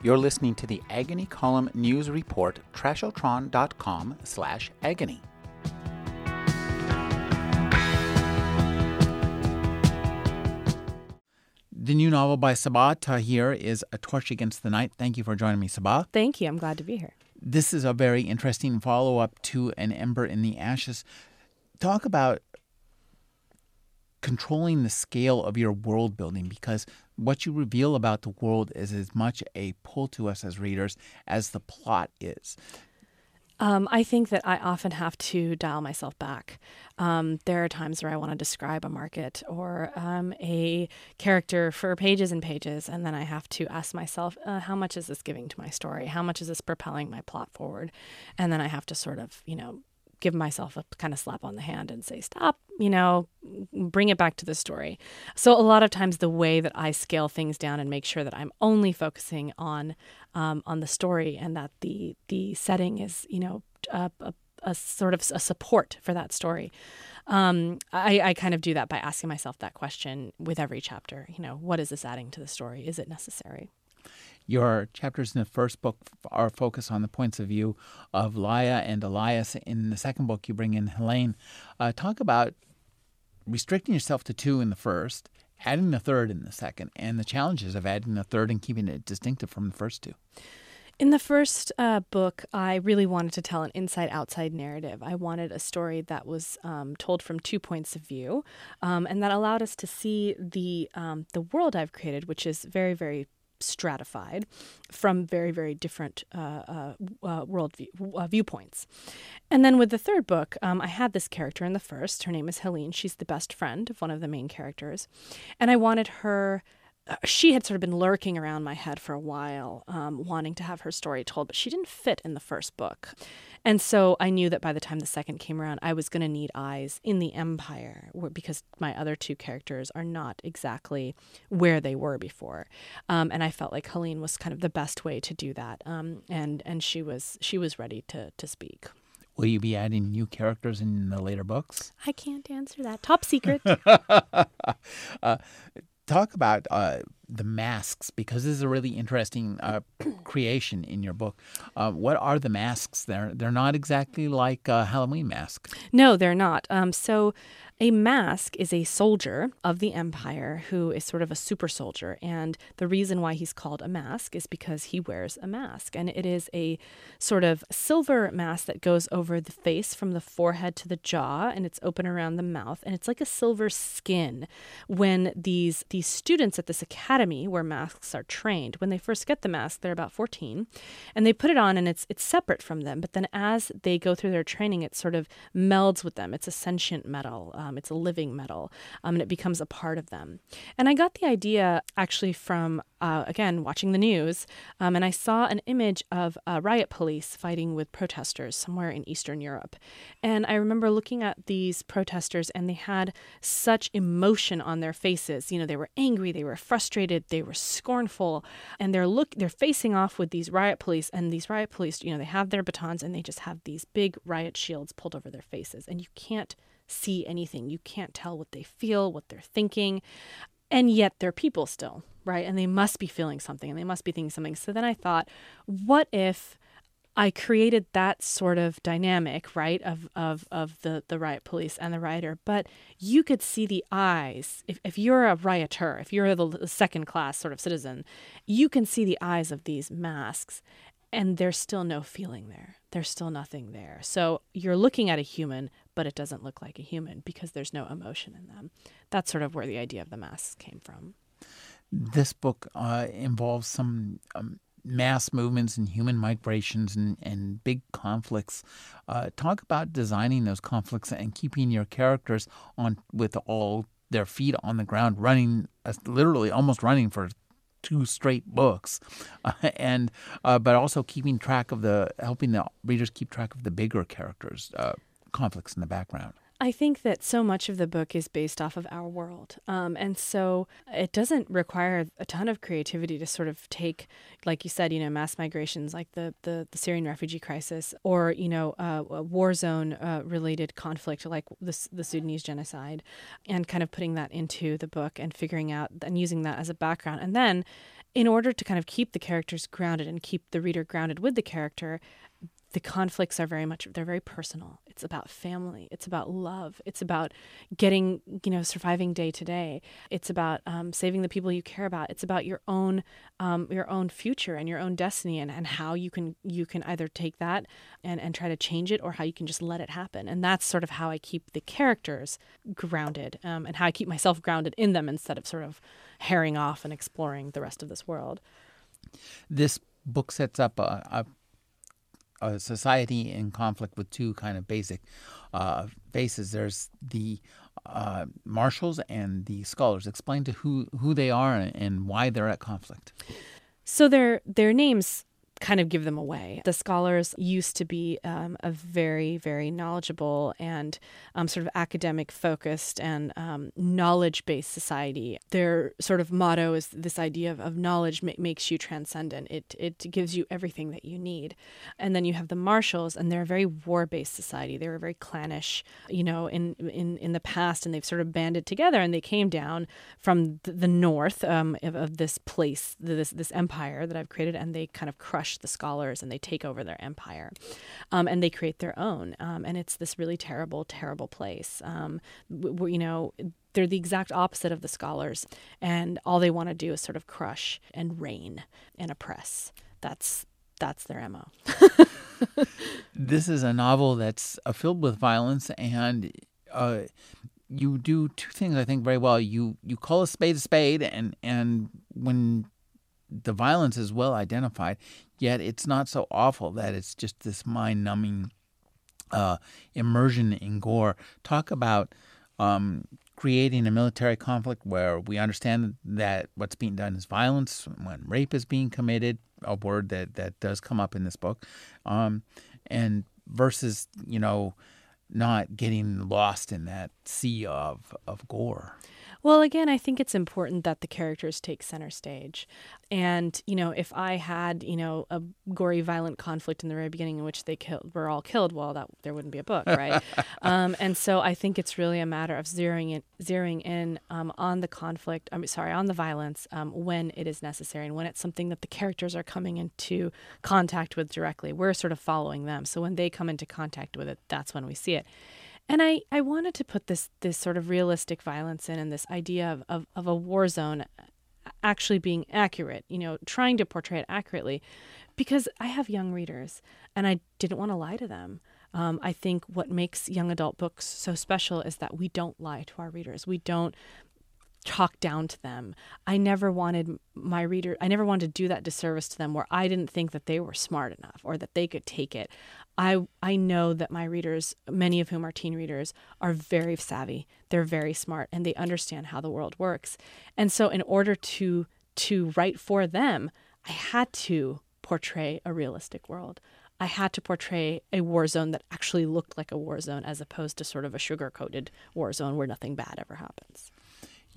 You're listening to the Agony Column News Report, trashotron.com slash agony. The new novel by Sabaa Tahir is A Torch Against the Night. Thank you for joining me, Sabaa. Thank you. I'm glad to be here. This is a very interesting follow up to An Ember in the Ashes. Talk about controlling the scale of your world building because what you reveal about the world is as much a pull to us as readers as the plot is. Um, I think that I often have to dial myself back. Um, there are times where I want to describe a market or um, a character for pages and pages, and then I have to ask myself, uh, how much is this giving to my story? How much is this propelling my plot forward? And then I have to sort of, you know, give myself a kind of slap on the hand and say, stop, you know, bring it back to the story. So, a lot of times, the way that I scale things down and make sure that I'm only focusing on um, on the story and that the the setting is, you know, a, a, a sort of a support for that story. Um, I, I kind of do that by asking myself that question with every chapter. You know, what is this adding to the story? Is it necessary? Your chapters in the first book are focused on the points of view of Laia and Elias. In the second book, you bring in Helene. Uh, talk about restricting yourself to two in the first, adding the third in the second, and the challenges of adding the third and keeping it distinctive from the first two. In the first uh, book, I really wanted to tell an inside outside narrative. I wanted a story that was um, told from two points of view um, and that allowed us to see the, um, the world I've created, which is very, very stratified from very, very different uh, uh, uh world view, uh, viewpoints. And then with the third book, um, I had this character in the first. Her name is Helene. She's the best friend of one of the main characters. And I wanted her she had sort of been lurking around my head for a while, um, wanting to have her story told, but she didn't fit in the first book. And so I knew that by the time the second came around, I was going to need eyes in the Empire because my other two characters are not exactly where they were before. Um, and I felt like Helene was kind of the best way to do that. Um, and and she was she was ready to to speak. Will you be adding new characters in the later books? I can't answer that. Top secret. uh, talk about uh, the masks because this is a really interesting uh, creation in your book. Uh, what are the masks? They're they're not exactly like a Halloween mask. No, they're not. Um, so a mask is a soldier of the empire who is sort of a super soldier. And the reason why he's called a mask is because he wears a mask. And it is a sort of silver mask that goes over the face from the forehead to the jaw and it's open around the mouth. And it's like a silver skin. When these, these students at this academy where masks are trained, when they first get the mask, they're about 14, and they put it on and it's, it's separate from them. But then as they go through their training, it sort of melds with them. It's a sentient metal. Um, it's a living metal, um, and it becomes a part of them. And I got the idea actually from, uh, again, watching the news, um, and I saw an image of uh, riot police fighting with protesters somewhere in Eastern Europe. And I remember looking at these protesters, and they had such emotion on their faces. You know, they were angry, they were frustrated, they were scornful, and they're look they're facing off with these riot police, and these riot police, you know, they have their batons and they just have these big riot shields pulled over their faces, and you can't see anything. You can't tell what they feel, what they're thinking. And yet they're people still, right? And they must be feeling something and they must be thinking something. So then I thought, what if I created that sort of dynamic, right, of of of the the riot police and the rioter, but you could see the eyes. If if you're a rioter, if you're the second class sort of citizen, you can see the eyes of these masks, and there's still no feeling there. There's still nothing there. So you're looking at a human, but it doesn't look like a human because there's no emotion in them. That's sort of where the idea of the masks came from. This book uh, involves some um, mass movements and human migrations and, and big conflicts. Uh, talk about designing those conflicts and keeping your characters on with all their feet on the ground, running, uh, literally almost running for two straight books, uh, and uh, but also keeping track of the helping the readers keep track of the bigger characters, uh, conflicts in the background. I think that so much of the book is based off of our world. Um, and so it doesn't require a ton of creativity to sort of take, like you said, you know, mass migrations like the, the, the Syrian refugee crisis or, you know, uh, a war zone uh, related conflict like the, the Sudanese genocide and kind of putting that into the book and figuring out and using that as a background. And then in order to kind of keep the characters grounded and keep the reader grounded with the character, the conflicts are very much they're very personal. It's about family. It's about love. It's about getting you know surviving day to day. It's about um, saving the people you care about. It's about your own um, your own future and your own destiny and, and how you can you can either take that and, and try to change it or how you can just let it happen. And that's sort of how i keep the characters grounded um, and how i keep myself grounded in them instead of sort of herring off and exploring the rest of this world. This book sets up a, a a society in conflict with two kind of basic uh, bases. There's the uh, Martials and the scholars. Explain to who who they are and why they're at conflict. So their their names kind of give them away. The scholars used to be um, a very, very knowledgeable and um, sort of academic focused and um, knowledge based society. Their sort of motto is this idea of, of knowledge ma- makes you transcendent, it, it gives you everything that you need. And then you have the Martials, and they're a very war based society. They were very clannish, you know, in, in, in the past, and they've sort of banded together and they came down from the, north um, of, of this place, this, this empire that I've created, and they kind of crushed crush the scholars and they take over their empire um, and they create their own. Um, and it's this really terrible, terrible place. Um, w- you know, they're the exact opposite of the scholars. And all they want to do is sort of crush and reign and oppress. That's that's their MO. this is a novel that's uh, filled with violence and uh, you do two things I think very well. You you call a spade a spade, and and when the violence is well identified, yet it's not so awful that it's just this mind numbing uh, immersion in gore. Talk about um, creating a military conflict where we understand that what's being done is violence, when rape is being committed, a word that, that does come up in this book, um, and versus, you know, not getting lost in that sea of, of gore. Well, again, I think it's important that the characters take center stage. And, you know, if I had, you know, a gory, violent conflict in the very beginning in which they killed, were all killed, well, that there wouldn't be a book, right? um, and so I think it's really a matter of zeroing in, zeroing in um, on the conflict. I'm sorry, on the violence um, when it is necessary and when it's something that the characters are coming into contact with directly. We're sort of following them. So when they come into contact with it, that's when we see it and I, I wanted to put this this sort of realistic violence in and this idea of, of, of a war zone actually being accurate, you know, trying to portray it accurately because I have young readers and I didn't want to lie to them. Um, I think what makes young adult books so special is that we don't lie to our readers. We don't talk down to them. I never wanted my reader, I never wanted to do that disservice to them where I didn't think that they were smart enough or that they could take it. I I know that my readers, many of whom are teen readers, are very savvy. They're very smart and they understand how the world works. And so in order to to write for them, I had to portray a realistic world. I had to portray a war zone that actually looked like a war zone as opposed to sort of a sugar coated war zone where nothing bad ever happens.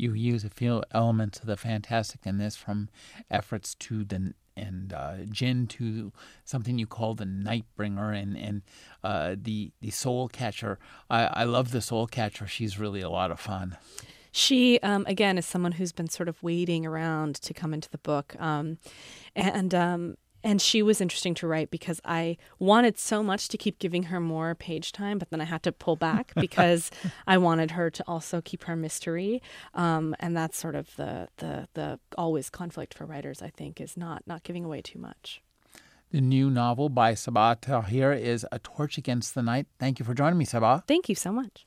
You use a few elements of the fantastic in this from efrits to the and uh, Jinn to something you call the Nightbringer and and uh, the the Soul Catcher. I, I love the Soul Catcher. She's really a lot of fun. She um, again is someone who's been sort of waiting around to come into the book, um, and um, and she was interesting to write because I wanted so much to keep giving her more page time, but then I had to pull back because I wanted her to also keep her mystery. Um, and that's sort of the, the the always conflict for writers. I think is not not giving away too much. The new novel by Sabaa Tahir is A Torch Against the Night. Thank you for joining me, Sabaa. Thank you so much.